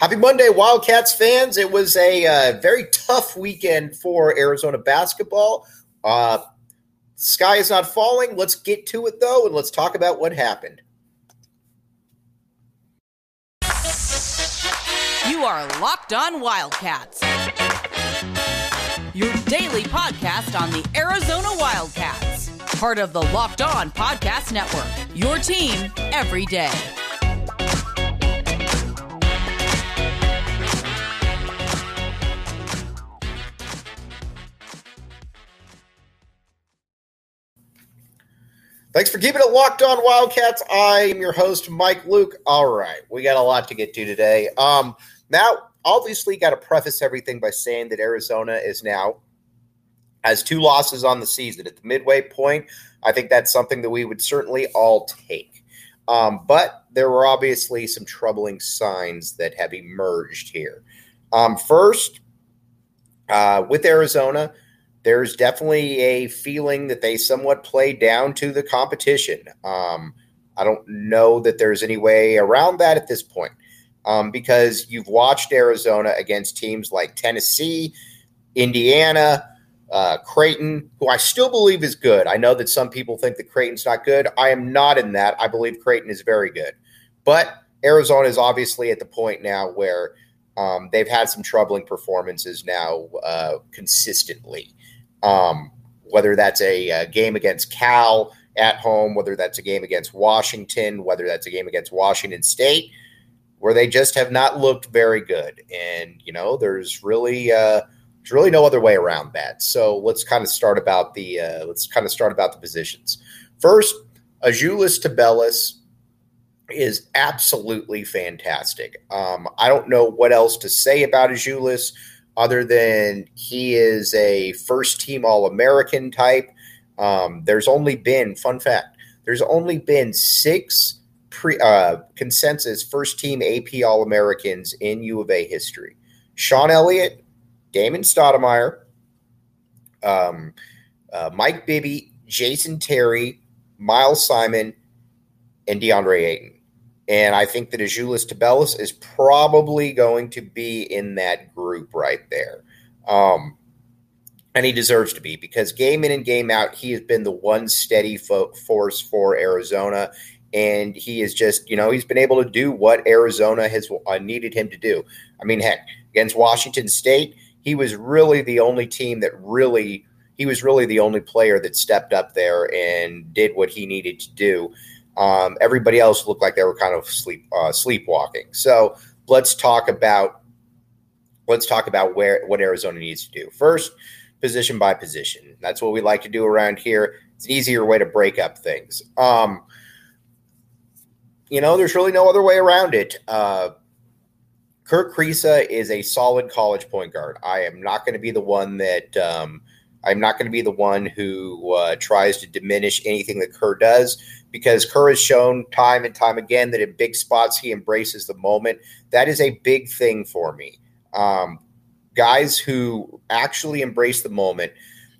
Happy Monday, Wildcats fans. It was a uh, very tough weekend for Arizona basketball. Uh, sky is not falling. Let's get to it, though, and let's talk about what happened. You are Locked On Wildcats, your daily podcast on the Arizona Wildcats, part of the Locked On Podcast Network, your team every day. Thanks for keeping it locked on Wildcats. I am your host, Mike Luke. All right, we got a lot to get to today. Um, now, obviously, got to preface everything by saying that Arizona is now has two losses on the season at the midway point. I think that's something that we would certainly all take. Um, but there were obviously some troubling signs that have emerged here. Um, first, uh, with Arizona, there's definitely a feeling that they somewhat play down to the competition. Um, I don't know that there's any way around that at this point um, because you've watched Arizona against teams like Tennessee, Indiana, uh, Creighton, who I still believe is good. I know that some people think that Creighton's not good. I am not in that. I believe Creighton is very good. But Arizona is obviously at the point now where um, they've had some troubling performances now uh, consistently. Um, whether that's a, a, game against Cal at home, whether that's a game against Washington, whether that's a game against Washington State, where they just have not looked very good. And you know, there's really uh, there's really no other way around that. So let's kind of start about the uh, let's kind of start about the positions. First, Azuolas Tubelis is absolutely fantastic. Um, I don't know what else to say about Azuolas other than he is a first team All American type. Um, there's only been, fun fact, there's only been six pre, uh, consensus first team AP All Americans in U of A history Sean Elliott, Damon Stoudamire, um, uh, Mike Bibby, Jason Terry, Miles Simon, and DeAndre Ayton. And I think that Azuolas Tubelis is probably going to be in that group right there. Um, and he deserves to be because game in and game out, he has been the one steady fo- force for Arizona. And he is just, you know, he's been able to do what Arizona has uh, needed him to do. I mean, heck, against Washington State, he was really the only team that really, he was really the only player that stepped up there and did what he needed to do. Um, everybody else looked like they were kind of sleep uh, sleepwalking. So let's talk about let's talk about where what Arizona needs to do first, position by position. That's what we like to do around here. It's an easier way to break up things. Um, you know, there's really no other way around it. Uh, Kerr Kriisa is a solid college point guard. I am not going to be the one that um, I'm not going to be the one who uh, tries to diminish anything that Kerr does because Kerr has shown time and time again that in big spots he embraces the moment. That is a big thing for me. Um, guys who actually embrace the moment,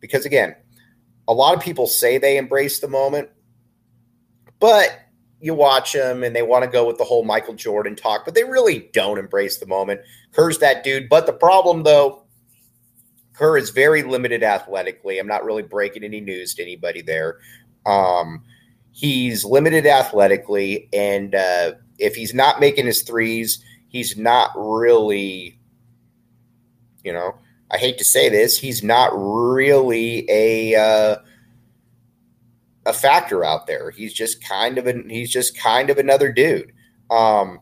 because again, a lot of people say they embrace the moment, but you watch them and they want to go with the whole Michael Jordan talk, but they really don't embrace the moment. Kerr's that dude. But the problem, though, Kerr is very limited athletically. I'm not really breaking any news to anybody there. Um, he's limited athletically, and uh, if he's not making his threes, he's not really, you know, I hate to say this, he's not really a uh, a factor out there. He's just kind of an he's just kind of another dude. Um,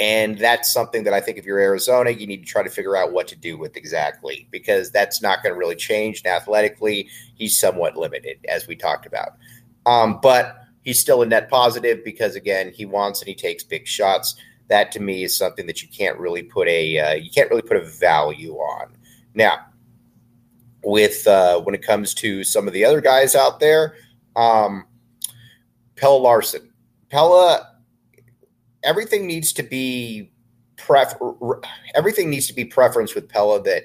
and that's something that I think if you're Arizona, you need to try to figure out what to do with exactly because that's not going to really change. And athletically, he's somewhat limited, as we talked about. Um, but he's still a net positive because again, he wants and he takes big shots. That to me is something that you can't really put a uh, you can't really put a value on. Now, with uh, when it comes to some of the other guys out there, um, Pelle Larsson, Pella, everything needs to be pref everything needs to be preference with Pella that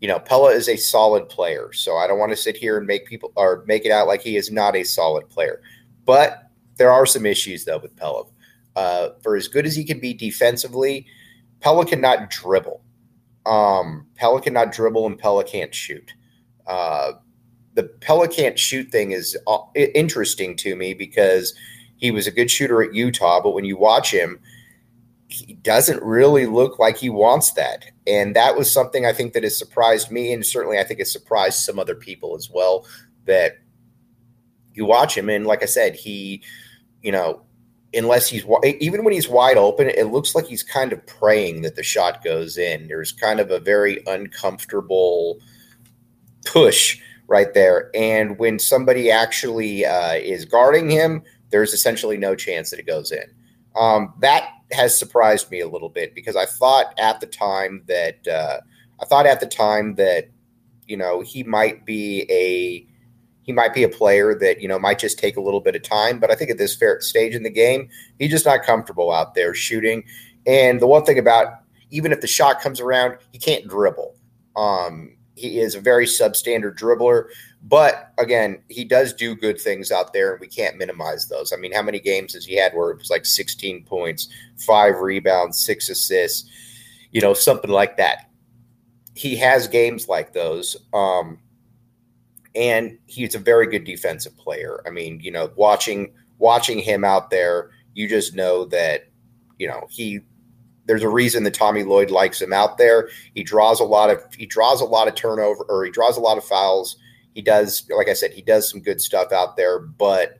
you know, Pella is a solid player. So I don't want to sit here and make people or make it out like he is not a solid player. But there are some issues though with Pella. Uh, for as good as he can be defensively, Pella cannot dribble. Um, Pella cannot dribble and Pella can't shoot. Uh, the Pella can't shoot thing is uh, interesting to me because he was a good shooter at Utah, but when you watch him, he doesn't really look like he wants that. And that was something I think that has surprised me, and certainly I think it surprised some other people as well. That you watch him, and like I said, he, you know, unless he's even when he's wide open, it looks like he's kind of praying that the shot goes in. There's kind of a very uncomfortable push right there. And when somebody actually uh, is guarding him, there's essentially no chance that it goes in. Um, that has surprised me a little bit because I thought at the time that uh, I thought at the time that you know he might be a he might be a player that you know might just take a little bit of time. But I think at this fair stage in the game, he's just not comfortable out there shooting. And the one thing about even if the shot comes around, he can't dribble. Um, he is a very substandard dribbler, but again, he does do good things out there, and we can't minimize those. I mean, how many games has he had where it was like 16 points, five rebounds, six assists, you know, something like that? He has games like those. Um, and he's a very good defensive player. I mean, you know, watching watching him out there, you just know that you know he there's a reason that Tommy Lloyd likes him out there. He draws a lot of he draws a lot of turnover or he draws a lot of fouls. He does, like I said, he does some good stuff out there, but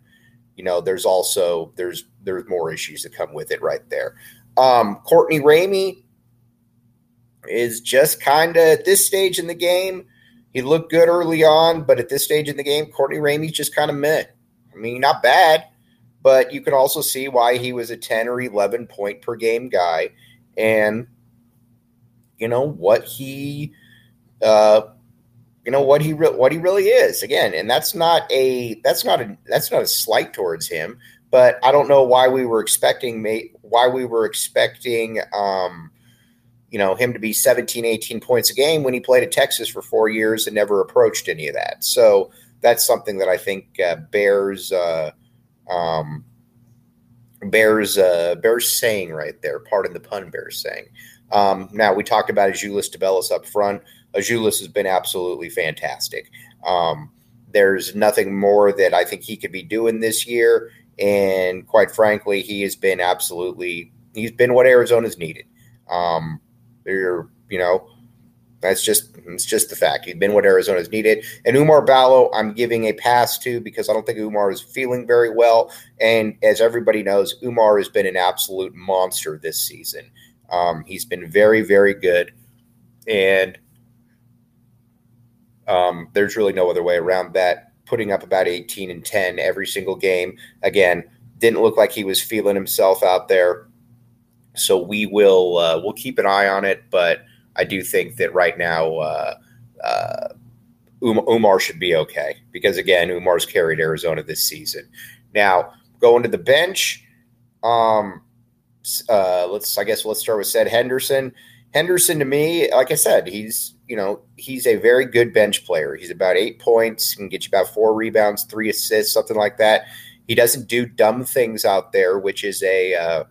you know, there's also there's there's more issues that come with it right there. Um, Courtney Ramey is just kind of at this stage in the game. He looked good early on, but at this stage in the game, Courtney Ramey's just kind of meh. I mean, not bad, but you can also see why he was a 10 or 11 point per game guy and you know what he uh you know what he re- what he really is. Again and that's not a that's not a that's not a slight towards him but i don't know why we were expecting why we were expecting um you know him to be 17 18 points a game when he played at texas for four years and never approached any of that. So that's something that i think uh, bears uh um bears uh, bears saying right there. Pardon the pun, bears saying. Um, now we talked about Azuolas Tubelis up front. Azuolas has been absolutely fantastic. Um, there's nothing more that I think he could be doing this year, and quite frankly, he has been absolutely he's been what Arizona's needed. Um, they're you know that's just it's just the fact. He's been what Arizona's needed. And Oumar Ballo, I'm giving a pass to because I don't think Oumar is feeling very well. And as everybody knows, Oumar has been an absolute monster this season. Um, he's been very, very good. And um, there's really no other way around that. Putting up about 18 and 10 every single game. Again, didn't look like he was feeling himself out there. So we will uh, we'll keep an eye on it, but I do think that right now uh, uh, Oumar should be okay because again, Oumar's carried Arizona this season. Now going to the bench, um, uh, let's I guess let's start with Ced Henderson. Henderson to me, like I said, he's you know he's a very good bench player. He's about eight points, can get you about four rebounds, three assists, something like that. He doesn't do dumb things out there, which is a uh,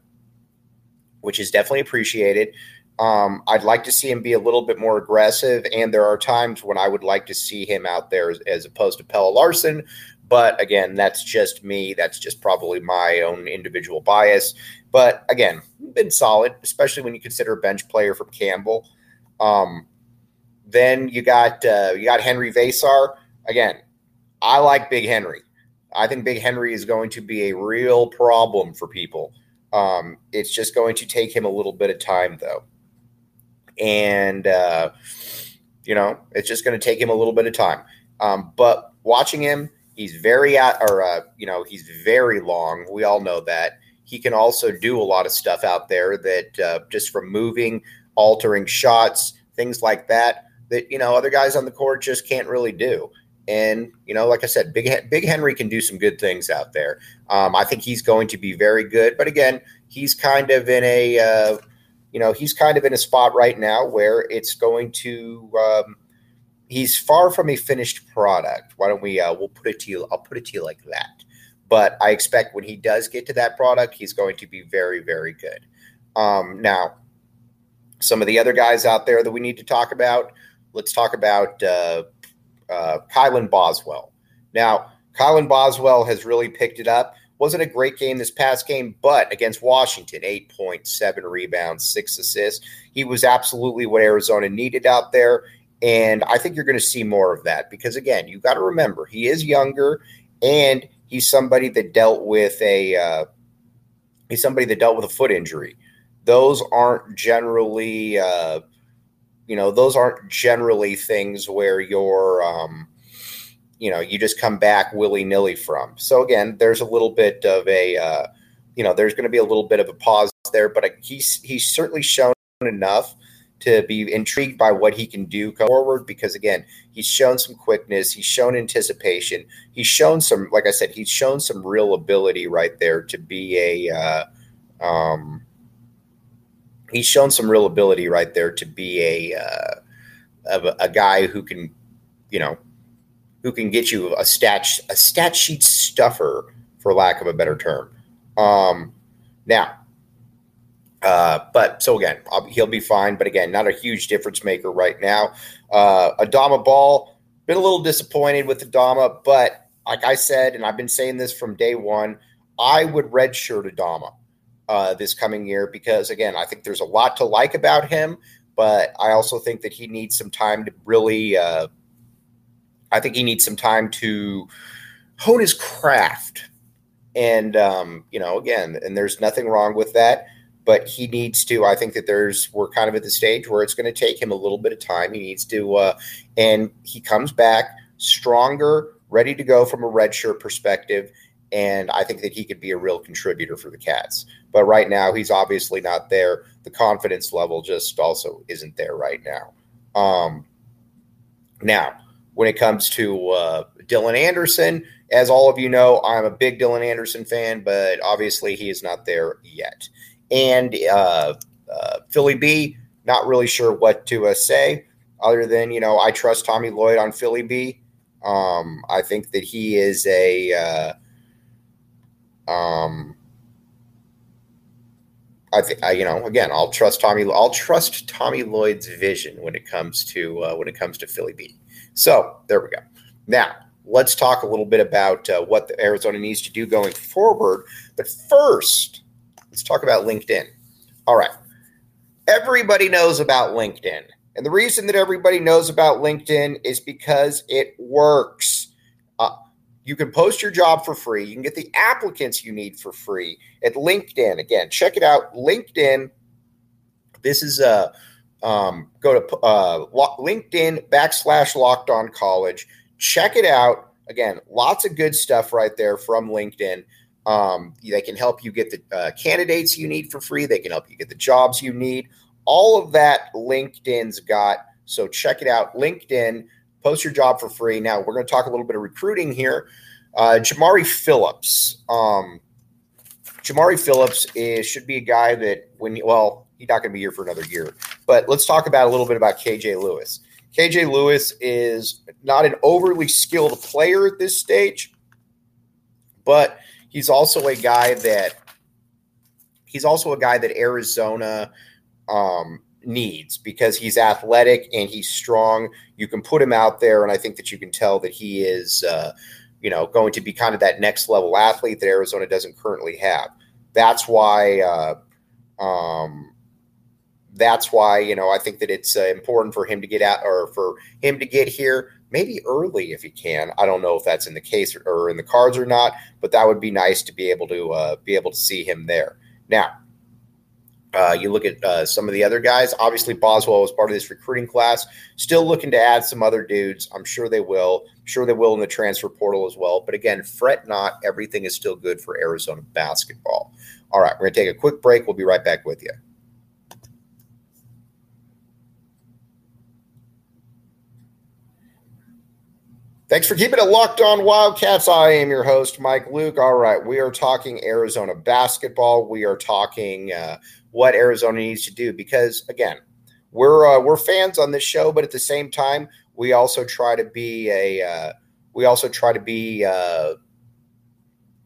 which is definitely appreciated. Um, I'd like to see him be a little bit more aggressive, and there are times when I would like to see him out there as, as opposed to Pella Larsson. But again, that's just me. That's just probably my own individual bias. But again, been solid, especially when you consider a bench player from Campbell. Um, then you got uh, you got Henri Veesaar. Again, I like Big Henry. I think Big Henry is going to be a real problem for people. Um, it's just going to take him a little bit of time, though and uh, you know it's just going to take him a little bit of time. Um, but watching him, he's very at, or uh, you know he's very long. We all know that he can also do a lot of stuff out there that uh, just from moving, altering shots, things like that. That you know other guys on the court just can't really do. And you know, like I said, Big Big Henry can do some good things out there. Um, I think he's going to be very good. But again, he's kind of in a uh, you know, he's kind of in a spot right now where it's going to. Um, he's far from a finished product. Why don't we? Uh, we'll put it to you. I'll put it to you like that. But I expect when he does get to that product, he's going to be very, very good. Um, now, some of the other guys out there that we need to talk about. Let's talk about uh, uh, Kylan Boswell. Now, Kylan Boswell has really picked it up. Wasn't a great game this past game, but against Washington, 8.7 rebounds, six assists. He was absolutely what Arizona needed out there. And I think you're going to see more of that because, again, you got to remember he is younger and he's somebody that dealt with a uh, he's somebody that dealt with a foot injury. Those aren't generally, uh, you know, those aren't generally things where you're, um, you know, you just come back willy nilly from. So again, there's a little bit of a, uh, you know, there's going to be a little bit of a pause there, but he's he's certainly shown enough to be intrigued by what he can do forward because again he's shown some quickness he's shown anticipation he's shown some like i said he's shown some real ability right there to be a uh, um, he's shown some real ability right there to be a, uh, a a guy who can you know who can get you a stat a stat sheet stuffer for lack of a better term um, now uh, but so again, he'll be fine. But again, not a huge difference maker right now. Uh, Adama Bal been a little disappointed with Adama, but like I said, and I've been saying this from day one, I would redshirt Adama uh, this coming year because again, I think there's a lot to like about him, but I also think that he needs some time to really. Uh, I think he needs some time to hone his craft, and um, you know, again, and there's nothing wrong with that but he needs to. I think that there's we're kind of at the stage where it's going to take him a little bit of time. He needs to, uh, and he comes back stronger, ready to go from a redshirt perspective. And I think that he could be a real contributor for the Cats. But right now, he's obviously not there. The confidence level just also isn't there right now. Um, now, when it comes to uh, Dylan Anderson, as all of you know, I'm a big Dylan Anderson fan, but obviously he is not there yet and uh, uh, Philly B. Not really sure what to uh, say other than you know I trust Tommy Lloyd on Philly B. Um, I think that he is a uh, um, I think you know again I'll trust Tommy I'll trust Tommy Lloyd's vision when it comes to uh, when it comes to Philly B. So there we go. Now let's talk a little bit about uh, what Arizona needs to do going forward. But first, Let's talk about LinkedIn. All right. Everybody knows about LinkedIn. And the reason that everybody knows about LinkedIn is because it works. Uh, you can post your job for free. You can get the applicants you need for free at LinkedIn. Again, check it out. LinkedIn. This is a uh, um, go to uh, LinkedIn backslash locked on college. Check it out. Again, lots of good stuff right there from LinkedIn. Um, they can help you get the uh, candidates you need for free. They can help you get the jobs you need. All of that LinkedIn's got. So check it out. LinkedIn, post your job for free. Now we're going to talk a little bit of recruiting here. Uh, Jamari Phillips. Um, Jamari Phillips is should be a guy that when well he's not going to be here for another year. But let's talk about a little bit about KJ Lewis. KJ Lewis is not an overly skilled player at this stage, but he's also a guy that he's also a guy that Arizona um, needs because he's athletic and he's strong. You can put him out there, and I think that you can tell that he is, uh, you know, going to be kind of that next level athlete that Arizona doesn't currently have. That's why. Uh, um, that's why you know I think that it's uh, important for him to get out or for him to get here maybe early if he can. I don't know if that's in the case or, or in the cards or not, but that would be nice to be able to uh, be able to see him there. Now, uh, you look at uh, some of the other guys. Obviously, Boswell was part of this recruiting class. Still looking to add some other dudes. I'm sure they will. I'm sure they will in the transfer portal as well. But again, fret not. Everything is still good for Arizona basketball. All right, we're going to take a quick break. We'll be right back with you. Thanks for keeping it locked on Wildcats. I am your host, Mike Luke. All right, we are talking Arizona basketball. We are talking uh, what Arizona needs to do because, again, we're uh, we're fans on this show, but at the same time, we also try to be a uh, we also try to be uh,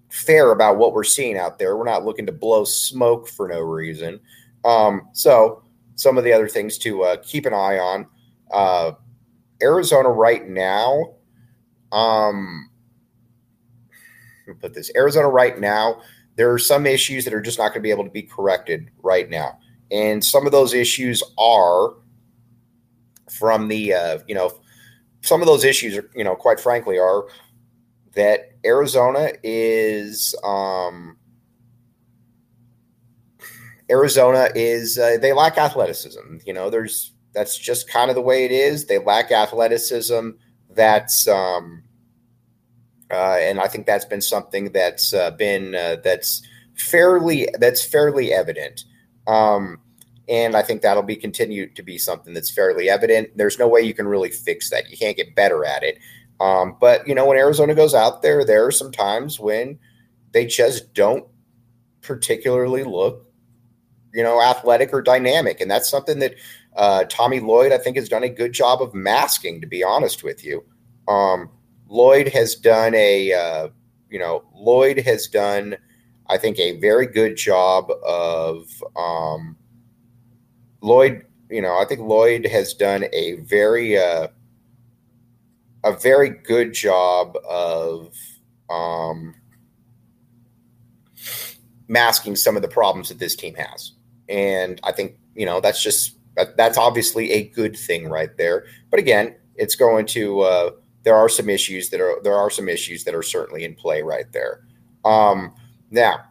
fair about what we're seeing out there. We're not looking to blow smoke for no reason. Um, so some of the other things to uh, keep an eye on. Uh, Arizona right now, um, put this Arizona right now. There are some issues that are just not going to be able to be corrected right now, and some of those issues are from the uh, you know some of those issues are you know quite frankly are that Arizona is um, Arizona is uh, they lack athleticism. You know, there's that's just kind of the way it is. They lack athleticism. That's um, uh, and I think that's been something that's uh, been uh, that's fairly that's fairly evident. Um, and I think that'll be continued to be something that's fairly evident. There's no way you can really fix that. You can't get better at it. Um, but you know, when Arizona goes out there, there are some times when they just don't particularly look, you know, athletic or dynamic, and that's something that uh, Tommy Lloyd, I think, has done a good job of masking. To be honest with you, um, Lloyd has done a, uh, you know, Lloyd has done, I think, a very good job of um, Lloyd. You know, I think Lloyd has done a very uh, a very good job of um, masking some of the problems that this team has. And I think, you know, that's just, that's obviously a good thing right there. But again, it's going to, uh, there are some issues that are, there are some issues that are certainly in play right there. Um, now,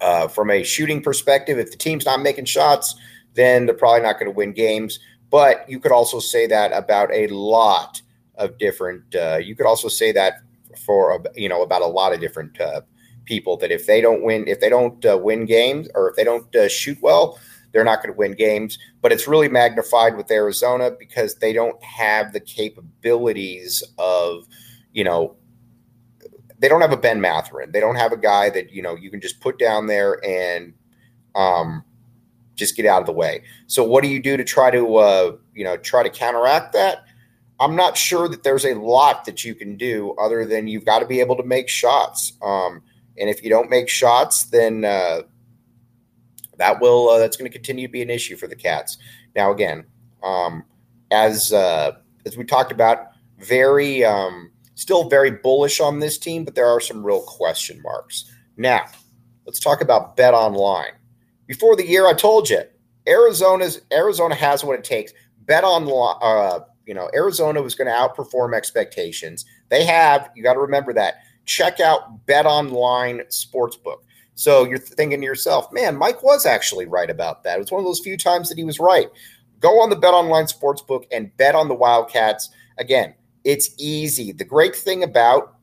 uh, from a shooting perspective, if the team's not making shots, then they're probably not going to win games. But you could also say that about a lot of different. Uh, you could also say that for you know about a lot of different uh, people that if they don't win, if they don't uh, win games or if they don't uh, shoot well, they're not going to win games. But it's really magnified with Arizona because they don't have the capabilities of you know they don't have a Ben Mathurin. They don't have a guy that you know you can just put down there and um, just get out of the way. So what do you do to try to uh, you know try to counteract that? I'm not sure that there's a lot that you can do other than you've got to be able to make shots. Um, and if you don't make shots, then uh, that will uh, that's going to continue to be an issue for the Cats. Now, again, um, as uh, as we talked about, very um, still very bullish on this team, but there are some real question marks. Now, let's talk about Bet Online. Before the year, I told you Arizona's Arizona has what it takes. Bet online. Uh, you know, Arizona was going to outperform expectations. They have. You got to remember that. Check out Bet Online Sportsbook. So you're thinking to yourself, man, Mike was actually right about that. It was one of those few times that he was right. Go on the Bet Online Sportsbook and bet on the Wildcats. Again, it's easy. The great thing about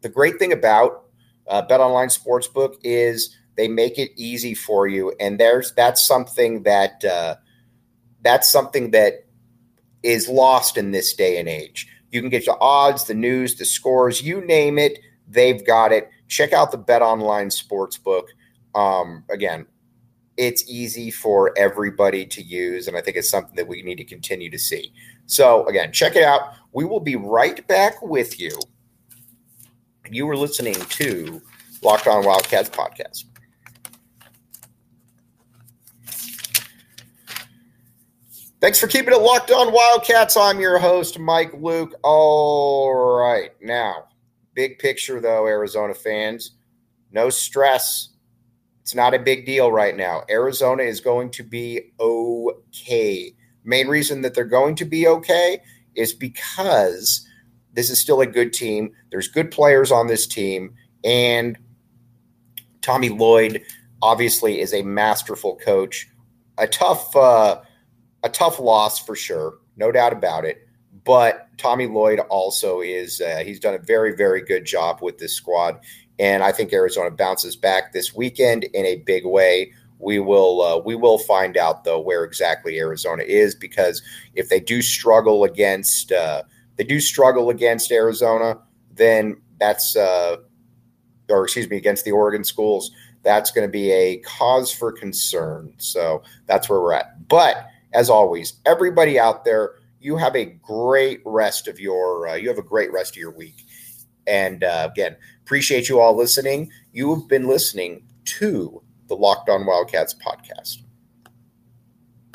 the great thing about uh, Bet Online Sportsbook is they make it easy for you, and there's that's something that uh, that's something that is lost in this day and age. You can get the odds, the news, the scores, you name it, they've got it. Check out the Bet Online Sportsbook. Um, again, it's easy for everybody to use, and I think it's something that we need to continue to see. So, again, check it out. We will be right back with you. You were listening to Locked On Wildcats podcast. Thanks for keeping it locked on Wildcats. I'm your host, Mike Luke. All right. Now, big picture though, Arizona fans, no stress. It's not a big deal right now. Arizona is going to be okay. Main reason that they're going to be okay is because this is still a good team. There's good players on this team. And Tommy Lloyd obviously is a masterful coach. A tough, uh, a tough loss for sure, no doubt about it. But Tommy Lloyd also is, uh, he's done a very, very good job with this squad. And I think Arizona bounces back this weekend in a big way. We will uh, we will find out though where exactly Arizona is because if they do struggle against uh, they do struggle against Arizona, then that's uh, or excuse me against the Oregon schools. That's going to be a cause for concern. So that's where we're at. But as always, everybody out there, you have a great rest of your uh, you have a great rest of your week. And uh, again, appreciate you all listening. You have been listening to the Locked On Wildcats podcast.